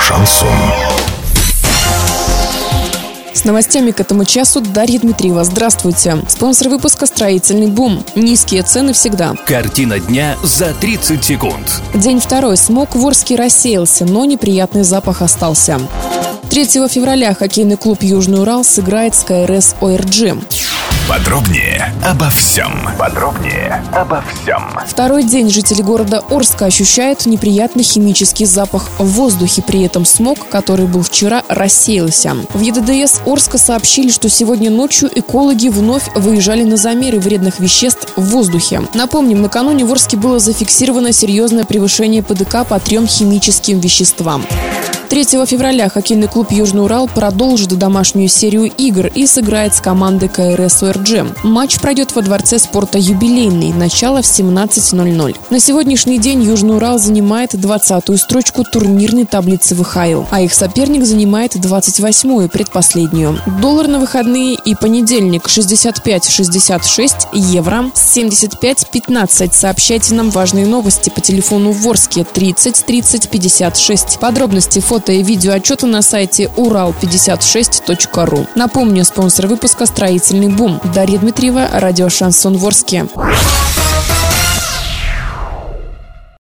Шансон. С новостями к этому часу Дарья Дмитриева. Здравствуйте. Спонсор выпуска «Строительный бум». Низкие цены всегда. Картина дня за 30 секунд. День второй. Смог в Орске рассеялся, но неприятный запах остался. 3 февраля хоккейный клуб «Южный Урал» сыграет с КРС ОРГ. Подробнее обо всем. Подробнее обо всем. Второй день жители города Орска ощущают неприятный химический запах в воздухе. При этом смог, который был вчера, рассеялся. В ЕДДС Орска сообщили, что сегодня ночью экологи вновь выезжали на замеры вредных веществ в воздухе. Напомним, накануне в Орске было зафиксировано серьезное превышение ПДК по трем химическим веществам. 3 февраля хоккейный клуб «Южный Урал» продолжит домашнюю серию игр и сыграет с командой КРС ОРГ. Матч пройдет во Дворце спорта «Юбилейный». Начало в 17.00. На сегодняшний день «Южный Урал» занимает 20-ю строчку турнирной таблицы ВХЛ, а их соперник занимает 28-ю, предпоследнюю. Доллар на выходные и понедельник 65-66, евро 75-15. Сообщайте нам важные новости по телефону в Ворске 30 30 56. Подробности фото фото и видео отчеты на сайте урал56.ру. Напомню, спонсор выпуска «Строительный бум». Дарья Дмитриева, радио «Шансон Ворске».